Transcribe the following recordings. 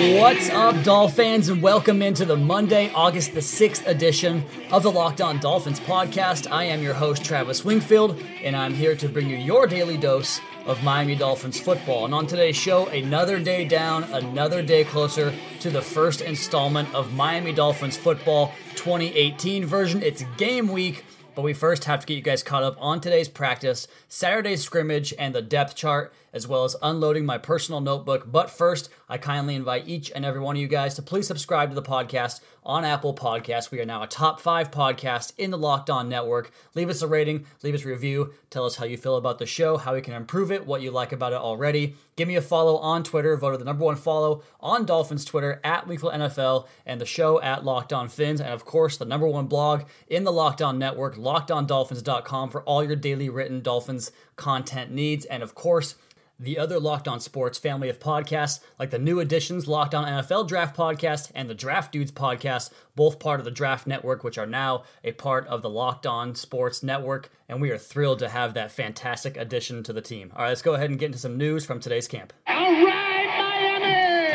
What's up, Dolphins, and welcome into the Monday, August the 6th edition of the Locked On Dolphins podcast. I am your host, Travis Wingfield, and I'm here to bring you your daily dose of Miami Dolphins football. And on today's show, another day down, another day closer to the first installment of Miami Dolphins football 2018 version. It's game week. But we first have to get you guys caught up on today's practice, Saturday's scrimmage, and the depth chart, as well as unloading my personal notebook. But first, I kindly invite each and every one of you guys to please subscribe to the podcast on Apple Podcasts. We are now a top five podcast in the Locked On Network. Leave us a rating, leave us a review, tell us how you feel about the show, how we can improve it, what you like about it already. Give me a follow on Twitter, voted the number one follow on Dolphins Twitter at Wingfield NFL and the show at Locked On Fins, and of course the number one blog in the Locked On Network, LockedOnDolphins.com for all your daily written Dolphins content needs, and of course the other Locked On Sports family of podcasts, like the new additions Locked On NFL Draft Podcast and the Draft Dudes Podcast, both part of the Draft Network, which are now a part of the Locked On Sports Network. And we are thrilled to have that fantastic addition to the team. All right, let's go ahead and get into some news from today's camp. All right!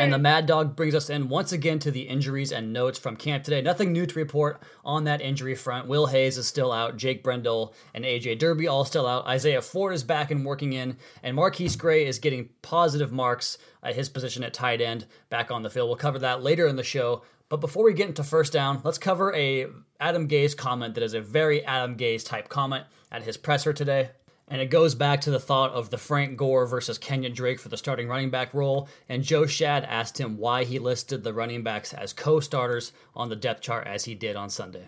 And the Mad Dog brings us in once again to the injuries and notes from camp today. Nothing new to report on that injury front. Will Hayes is still out. Jake Brendel and AJ Derby all still out. Isaiah Ford is back and working in. And MarQueis Gray is getting positive marks at his position at tight end back on the field. We'll cover that later in the show. But before we get into first down, let's cover a Adam Gase comment that is a very Adam Gase type comment at his presser today. And it goes back to the thought of the Frank Gore versus Kenyon Drake for the starting running back role. And Joe Schad asked him why he listed the running backs as co starters on the depth chart as he did on Sunday.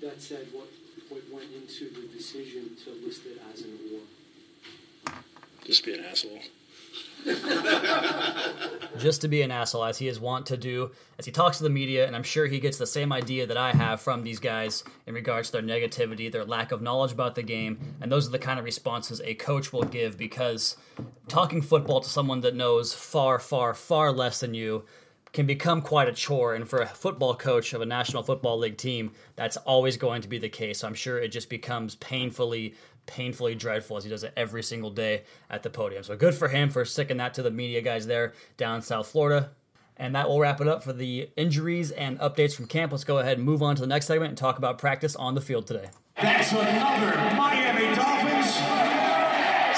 That said, what, what went into the decision to list it as an or? Just be an asshole. just to be an asshole, as he is wont to do, as he talks to the media, and I'm sure he gets the same idea that I have from these guys in regards to their negativity, their lack of knowledge about the game, and those are the kind of responses a coach will give because talking football to someone that knows far, far, far less than you can become quite a chore. And for a football coach of a National Football League team, that's always going to be the case. I'm sure it just becomes painfully painfully dreadful as he does it every single day at the podium. So good for him for sticking that to the media guys there down in South Florida. And that will wrap it up for the injuries and updates from camp. Let's go ahead and move on to the next segment and talk about practice on the field today. That's another Miami Dolphins.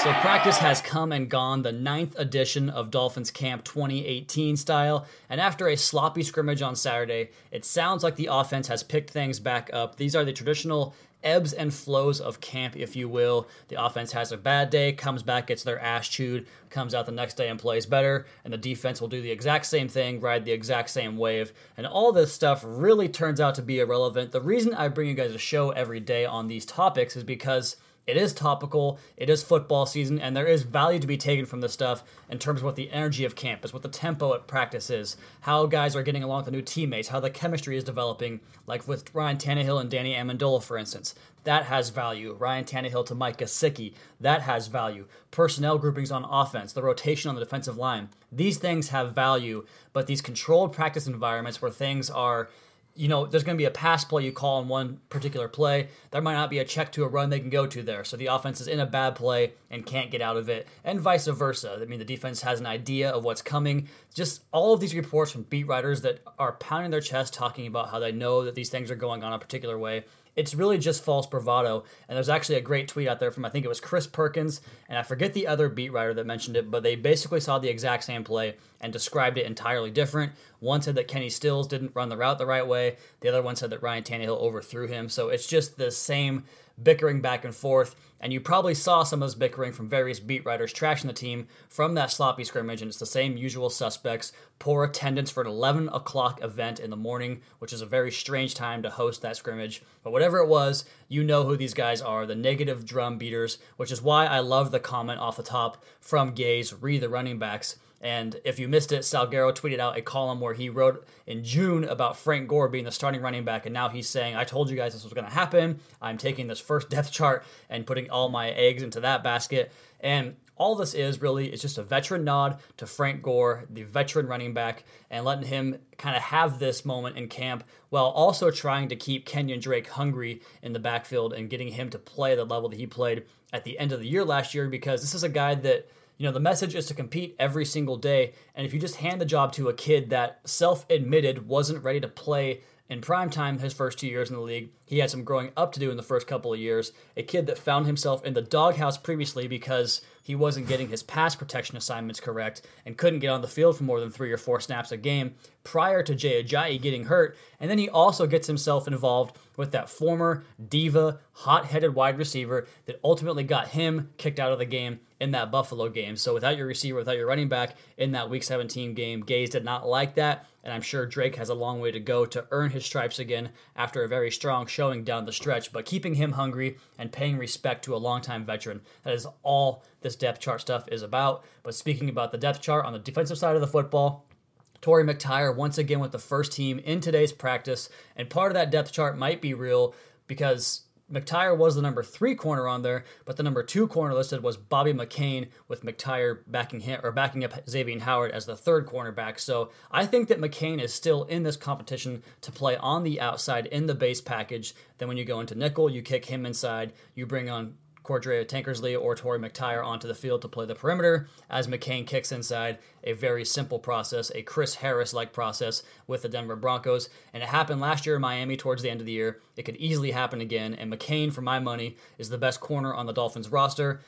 So practice has come and gone, the ninth edition of Dolphins Camp 2018 style. And after a sloppy scrimmage on Saturday, it sounds like the offense has picked things back up. These are the traditional ebbs and flows of camp, if you will. The offense has a bad day, comes back, gets their ass chewed, comes out the next day and plays better, and the defense will do the exact same thing, ride the exact same wave. And all this stuff really turns out to be irrelevant. The reason I bring you guys a show every day on these topics is because it is topical, it is football season, and there is value to be taken from this stuff in terms of what the energy of camp is, what the tempo at practice is, how guys are getting along with the new teammates, how the chemistry is developing, like with Ryan Tannehill and Danny Amendola, for instance. That has value. Ryan Tannehill to Mike Gesicki, that has value. Personnel groupings on offense, the rotation on the defensive line. These things have value, but these controlled practice environments where things are you know, there's going to be a pass play you call on one particular play. There might not be a check to a run they can go to there. So the offense is in a bad play and can't get out of it, and vice versa. I mean, the defense has an idea of what's coming. Just all of these reports from beat writers that are pounding their chest talking about how they know that these things are going on a particular way it's really just false bravado. And there's actually a great tweet out there from I think it was Chris Perkins, and I forget the other beat writer that mentioned it, but they basically saw the exact same play and described it entirely different. One said that Kenny Stills didn't run the route the right way. The other one said that Ryan Tannehill overthrew him. So it's just the same bickering back and forth. And you probably saw some of this bickering from various beat writers trashing the team from that sloppy scrimmage. And it's the same usual suspects poor attendance for an 11 o'clock event in the morning, which is a very strange time to host that scrimmage. But whatever it was, you know who these guys are the negative drum beaters, which is why I love the comment off the top from Gase, re the running backs. And if you missed it, Salguero tweeted out a column where he wrote in June about Frank Gore being the starting running back, and now he's saying, I told you guys this was going to happen. I'm taking this first depth chart and putting all my eggs into that basket. And all this is really is just a veteran nod to Frank Gore, the veteran running back, and letting him kind of have this moment in camp while also trying to keep Kenyon Drake hungry in the backfield and getting him to play the level that he played at the end of the year last year because this is a guy that – you know, the message is to compete every single day. And if you just hand the job to a kid that self admitted wasn't ready to play in prime time his first two years in the league, he had some growing up to do in the first couple of years. A kid that found himself in the doghouse previously because he wasn't getting his pass protection assignments correct and couldn't get on the field for more than three or four snaps a game prior to Jay Ajayi getting hurt. And then he also gets himself involved with that former diva, hot headed wide receiver that ultimately got him kicked out of the game in that Buffalo game. So without your receiver, without your running back in that Week 17 game, Gase did not like that. And I'm sure Drake has a long way to go to earn his stripes again after a very strong showing down the stretch. But keeping him hungry and paying respect to a longtime veteran, that is all this depth chart stuff is about. But speaking about the depth chart on the defensive side of the football, Torry McTyer once again with the first team in today's practice. And part of that depth chart might be real because McTyer was the number three corner on there, but the number two corner listed was Bobby McCain with McTyer backing him or backing up Xavier Howard as the third cornerback. So I think that McCain is still in this competition to play on the outside in the base package. Then when you go into nickel, you kick him inside. You bring on Cordrea Tankersley or Torry McTyer onto the field to play the perimeter as McCain kicks inside. A very simple process, a Chris Harris like process with the Denver Broncos. And it happened last year in Miami towards the end of the year. It could easily happen again. And McCain, for my money, is the best corner on the Dolphins roster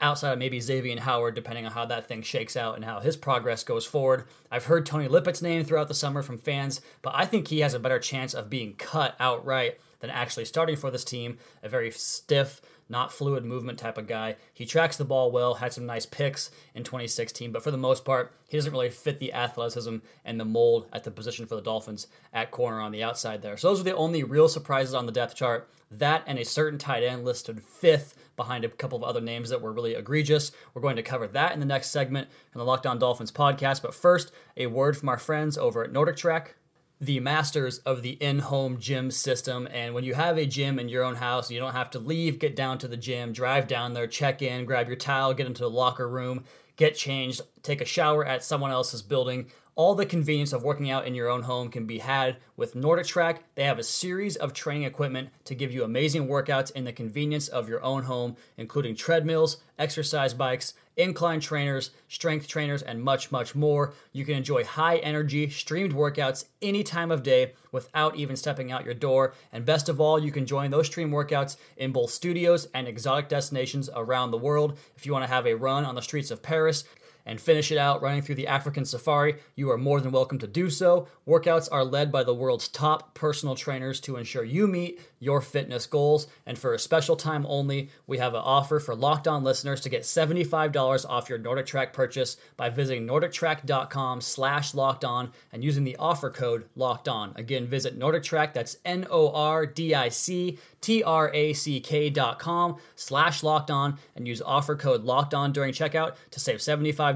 outside of maybe Xavier Howard, depending on how that thing shakes out and how his progress goes forward. I've heard Tony Lippett's name throughout the summer from fans, but I think he has a better chance of being cut outright than actually starting for this team. A very stiff, not fluid movement type of guy. He tracks the ball well, had some nice picks in 2016, but for the most part, he doesn't really fit the athleticism and the mold at the position for the Dolphins at corner on the outside there. So those are the only real surprises on the depth chart. That and a certain tight end listed fifth behind a couple of other names that were really egregious. We're going to cover that in the next segment in the Locked On Dolphins podcast. But first, a word from our friends over at Nordic Track the masters of the in-home gym system and when you have a gym in your own house you don't have to leave get down to the gym drive down there check in grab your towel get into the locker room get changed take a shower at someone else's building all the convenience of working out in your own home can be had with Nordic Track. They have a series of training equipment to give you amazing workouts in the convenience of your own home, including treadmills, exercise bikes, incline trainers, strength trainers, and much, much more. You can enjoy high energy, streamed workouts any time of day without even stepping out your door. And best of all, you can join those stream workouts in both studios and exotic destinations around the world. If you want to have a run on the streets of Paris, and finish it out running through the African safari, you are more than welcome to do so. Workouts are led by the world's top personal trainers to ensure you meet your fitness goals. And for a special time only, we have an offer for locked on listeners to get $75 off your Nordic Track purchase by visiting nordictrack.com slash locked on and using the offer code locked on. Again, visit Nordic Track, that's N O R D I C T-R-A-C-K dot com slash locked on and use offer code locked on during checkout to save $75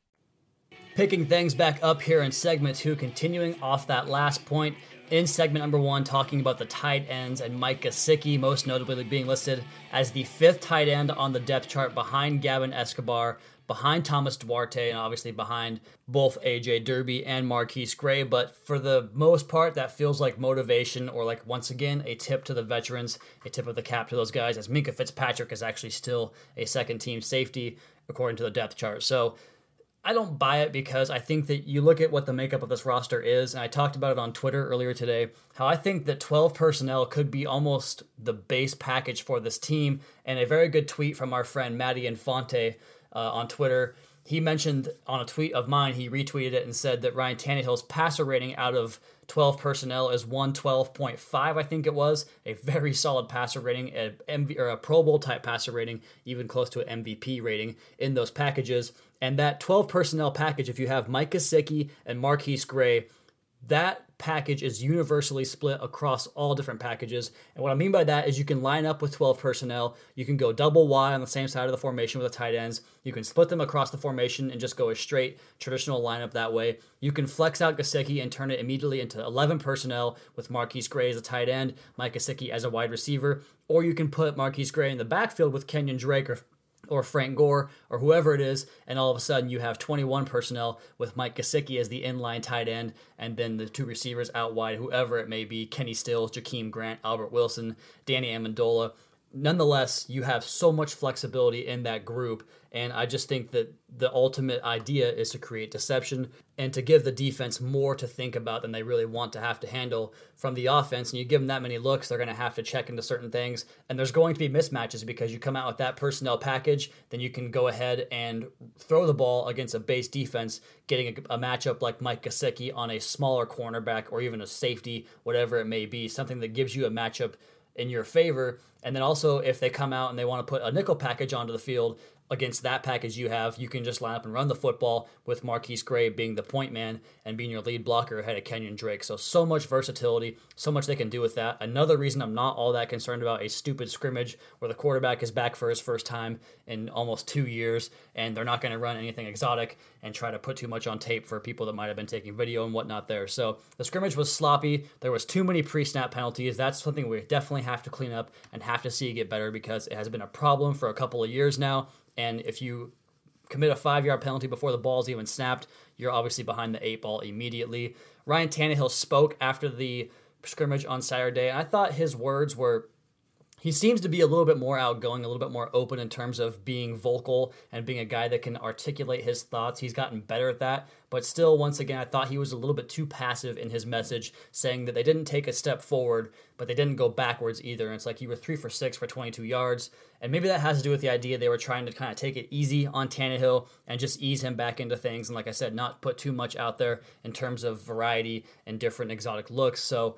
Picking things back up here in segment two, continuing off that last point in segment number one, talking about the tight ends and Mike Gesicki, most notably being listed as the fifth tight end on the depth chart behind Gavin Escobar, behind Thomas Duarte, and obviously behind both AJ Derby and MarQueis Gray. But for the most part, that feels like motivation or like once again a tip to the veterans, a tip of the cap to those guys, as Minkah Fitzpatrick is actually still a second team safety according to the depth chart. So I don't buy it because I think that you look at what the makeup of this roster is, and I talked about it on Twitter earlier today. How I think that 12 personnel could be almost the base package for this team. And a very good tweet from our friend Maddie Infante uh, on Twitter. He mentioned on a tweet of mine, he retweeted it and said that Ryan Tannehill's passer rating out of 12 personnel is 112.5, I think it was. A very solid passer rating, a, MV, or a Pro Bowl type passer rating, even close to an MVP rating in those packages. And that 12 personnel package, if you have Mike Gesicki and MarQueis Gray, that package is universally split across all different packages. And what I mean by that is you can line up with 12 personnel. You can go double Y on the same side of the formation with the tight ends. You can split them across the formation and just go a straight traditional lineup that way. You can flex out Gesicki and turn it immediately into 11 personnel with MarQueis Gray as a tight end, Mike Gesicki as a wide receiver. Or you can put MarQueis Gray in the backfield with Kenyon Drake or or Frank Gore or whoever it is, and all of a sudden you have 21 personnel with Mike Gesicki as the inline tight end, and then the two receivers out wide, whoever it may be Kenny Stills, Jakeem Grant, Albert Wilson, Danny Amendola nonetheless, you have so much flexibility in that group. And I just think that the ultimate idea is to create deception and to give the defense more to think about than they really want to have to handle from the offense. And you give them that many looks, they're going to have to check into certain things. And there's going to be mismatches because you come out with that personnel package, then you can go ahead and throw the ball against a base defense, getting a, a matchup like Mike Gesicki on a smaller cornerback or even a safety, whatever it may be, something that gives you a matchup in your favor. And then also, if they come out and they want to put a nickel package onto the field, against that package you have, you can just line up and run the football with MarQueis Gray being the point man and being your lead blocker ahead of Kenyon Drake. So, so much versatility, so much they can do with that. Another reason I'm not all that concerned about a stupid scrimmage where the quarterback is back for his first time in almost two years and they're not going to run anything exotic and try to put too much on tape for people that might have been taking video and whatnot there. So, the scrimmage was sloppy. There was too many pre snap penalties. That's something we definitely have to clean up and have to see get better because it has been a problem for a couple of years now and if you commit a five yard penalty before the ball's even snapped, you're obviously behind the eight ball immediately. Ryan Tannehill spoke after the scrimmage on Saturday, I thought his words were he seems to be a little bit more outgoing, a little bit more open in terms of being vocal and being a guy that can articulate his thoughts. He's gotten better at that, but still, once again, I thought he was a little bit too passive in his message, saying that they didn't take a step forward, but they didn't go backwards either. And it's like you were three for six for 22 yards, and maybe that has to do with the idea they were trying to kind of take it easy on Tannehill and just ease him back into things. And like I said, not put too much out there in terms of variety and different exotic looks. So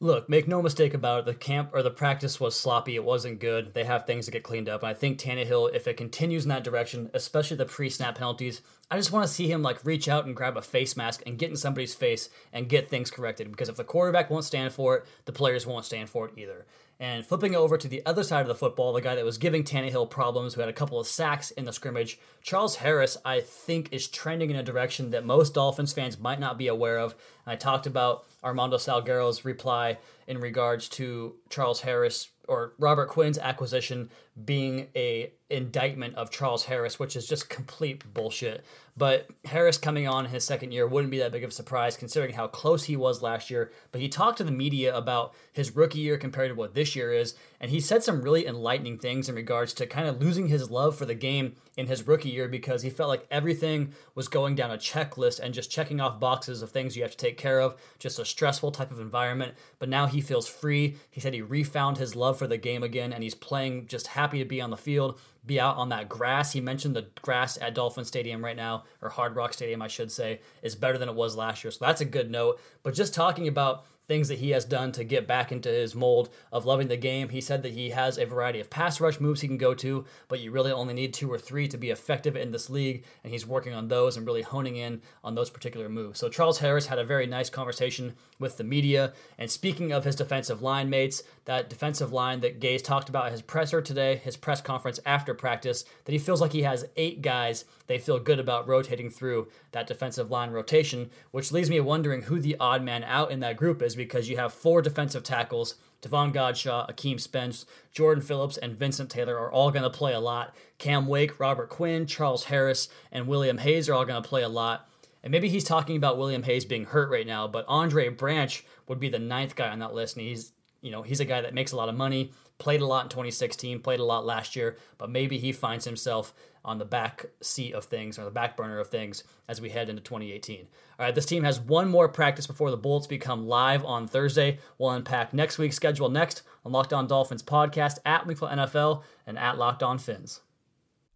Look, make no mistake about it. The camp or the practice was sloppy. It wasn't good. They have things to get cleaned up. And I think Tannehill, if it continues in that direction, especially the pre-snap penalties, I just want to see him like reach out and grab a face mask and get in somebody's face and get things corrected. Because if the quarterback won't stand for it, the players won't stand for it either. And flipping over to the other side of the football, the guy that was giving Tannehill problems, who had a couple of sacks in the scrimmage, Charles Harris, I think, is trending in a direction that most Dolphins fans might not be aware of. And I talked about Armando Salguero's reply in regards to Charles Harris or Robert Quinn's acquisition being a indictment of Charles Harris, which is just complete bullshit. But Harris coming on his second year wouldn't be that big of a surprise considering how close he was last year. But he talked to the media about his rookie year compared to what this year is, and he said some really enlightening things in regards to kind of losing his love for the game in his rookie year because he felt like everything was going down a checklist and just checking off boxes of things you have to take care of, just a stressful type of environment. But now he feels free. He said he refound his love for the game again and he's playing just happy to be on the field be out on that grass. He mentioned the grass at Dolphin Stadium right now, or Hard Rock Stadium, I should say, is better than it was last year. So that's a good note. But just talking about things that he has done to get back into his mold of loving the game. He said that he has a variety of pass rush moves he can go to, but you really only need two or three to be effective in this league, and he's working on those and really honing in on those particular moves. So Charles Harris had a very nice conversation with the media, and speaking of his defensive line mates, that defensive line that Gase talked about at his presser today, his press conference after practice, that he feels like he has eight guys they feel good about rotating through that defensive line rotation, which leaves me wondering who the odd man out in that group is because you have four defensive tackles. Davon Godchaux, Akeem Spence, Jordan Phillips, and Vincent Taylor are all going to play a lot. Cam Wake, Robert Quinn, Charles Harris, and William Hayes are all going to play a lot. And maybe he's talking about William Hayes being hurt right now, but Andre Branch would be the ninth guy on that list, and he's you know he's a guy that makes a lot of money, played a lot in 2016, played a lot last year, but maybe he finds himself on the back seat of things or the back burner of things as we head into 2018. All right, this team has one more practice before the Bolts become live on Thursday. We'll unpack next week's schedule next on Locked On Dolphins podcast at Wingfield NFL and at Locked On Fins.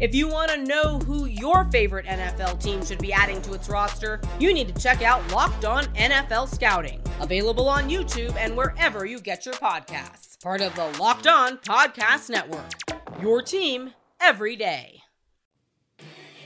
If you want to know who your favorite NFL team should be adding to its roster, you need to check out Locked On NFL Scouting, available on YouTube and wherever you get your podcasts. Part of the Locked On Podcast Network. Your team every day.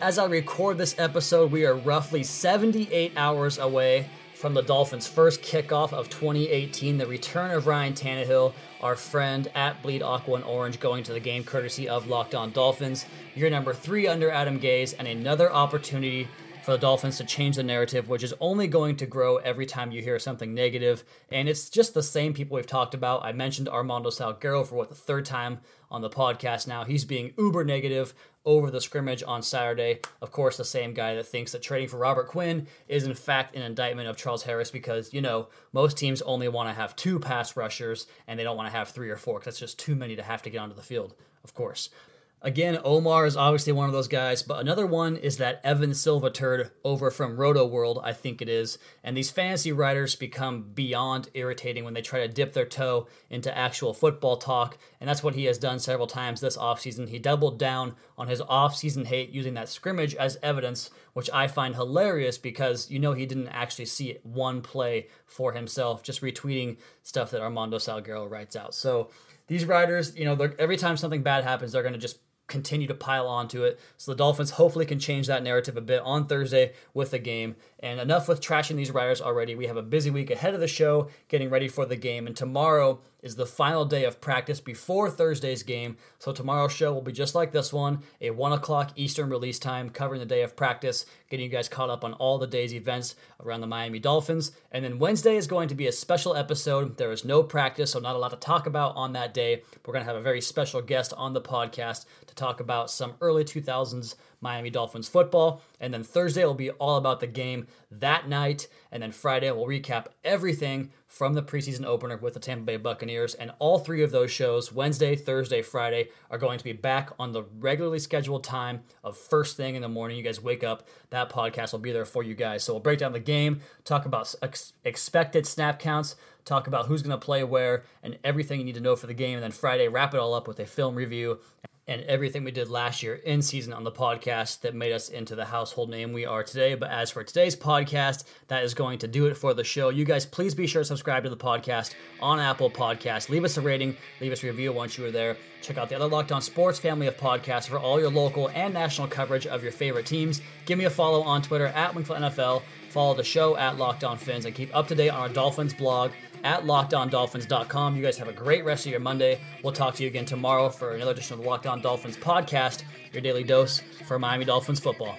As I record this episode, we are roughly 78 hours away from the Dolphins' first kickoff of 2018, the return of Ryan Tannehill, our friend at Bleed Aqua and Orange, going to the game courtesy of Locked On Dolphins. You're number three under Adam Gase, and another opportunity for the Dolphins to change the narrative, which is only going to grow every time you hear something negative. And it's just the same people we've talked about. I mentioned Armando Salguero for what the third time on the podcast now. He's being uber negative over the scrimmage on Saturday. Of course, the same guy that thinks that trading for Robert Quinn is in fact an indictment of Charles Harris because, you know, most teams only want to have two pass rushers and they don't want to have three or four because that's just too many to have to get onto the field, of course. Again, Omar is obviously one of those guys, but another one is that Evan Silva turd over from Rotoworld, I think it is. And these fantasy writers become beyond irritating when they try to dip their toe into actual football talk, and that's what he has done several times this offseason. He doubled down on his offseason hate using that scrimmage as evidence, which I find hilarious because you know he didn't actually see one play for himself, just retweeting stuff that Armando Salguero writes out. So these writers, you know, every time something bad happens, they're going to just continue to pile onto it. So the Dolphins hopefully can change that narrative a bit on Thursday with the game. And enough with trashing these riders already. We have a busy week ahead of the show, getting ready for the game. And tomorrow is the final day of practice before Thursday's game. So tomorrow's show will be just like this one a 1 o'clock Eastern release time, covering the day of practice, getting you guys caught up on all the day's events around the Miami Dolphins. And then Wednesday is going to be a special episode. There is no practice, so not a lot to talk about on that day. We're going to have a very special guest on the podcast to talk about some early 2000s Miami Dolphins football. And then Thursday will be all about the game that night. And then Friday we'll recap everything from the preseason opener with the Tampa Bay Buccaneers. And all three of those shows, Wednesday, Thursday, Friday, are going to be back on the regularly scheduled time of first thing in the morning. You guys wake up, that podcast will be there for you guys. So we'll break down the game, talk about ex- expected snap counts, talk about who's going to play where, and everything you need to know for the game. And then Friday, wrap it all up with a film review and everything we did last year in season on the podcast that made us into the household name we are today. But as for today's podcast, that is going to do it for the show. You guys, please be sure to subscribe to the podcast on Apple Podcasts. Leave us a rating, leave us a review once you are there. Check out the other Locked On Sports family of podcasts for all your local and national coverage of your favorite teams. Give me a follow on Twitter at Wingfield NFL Follow the show at Locked On Fins and keep up to date on our Dolphins blog at lockedondolphins.com. You guys have a great rest of your Monday. We'll talk to you again tomorrow for another edition of the Locked On Dolphins podcast, your daily dose for Miami Dolphins football.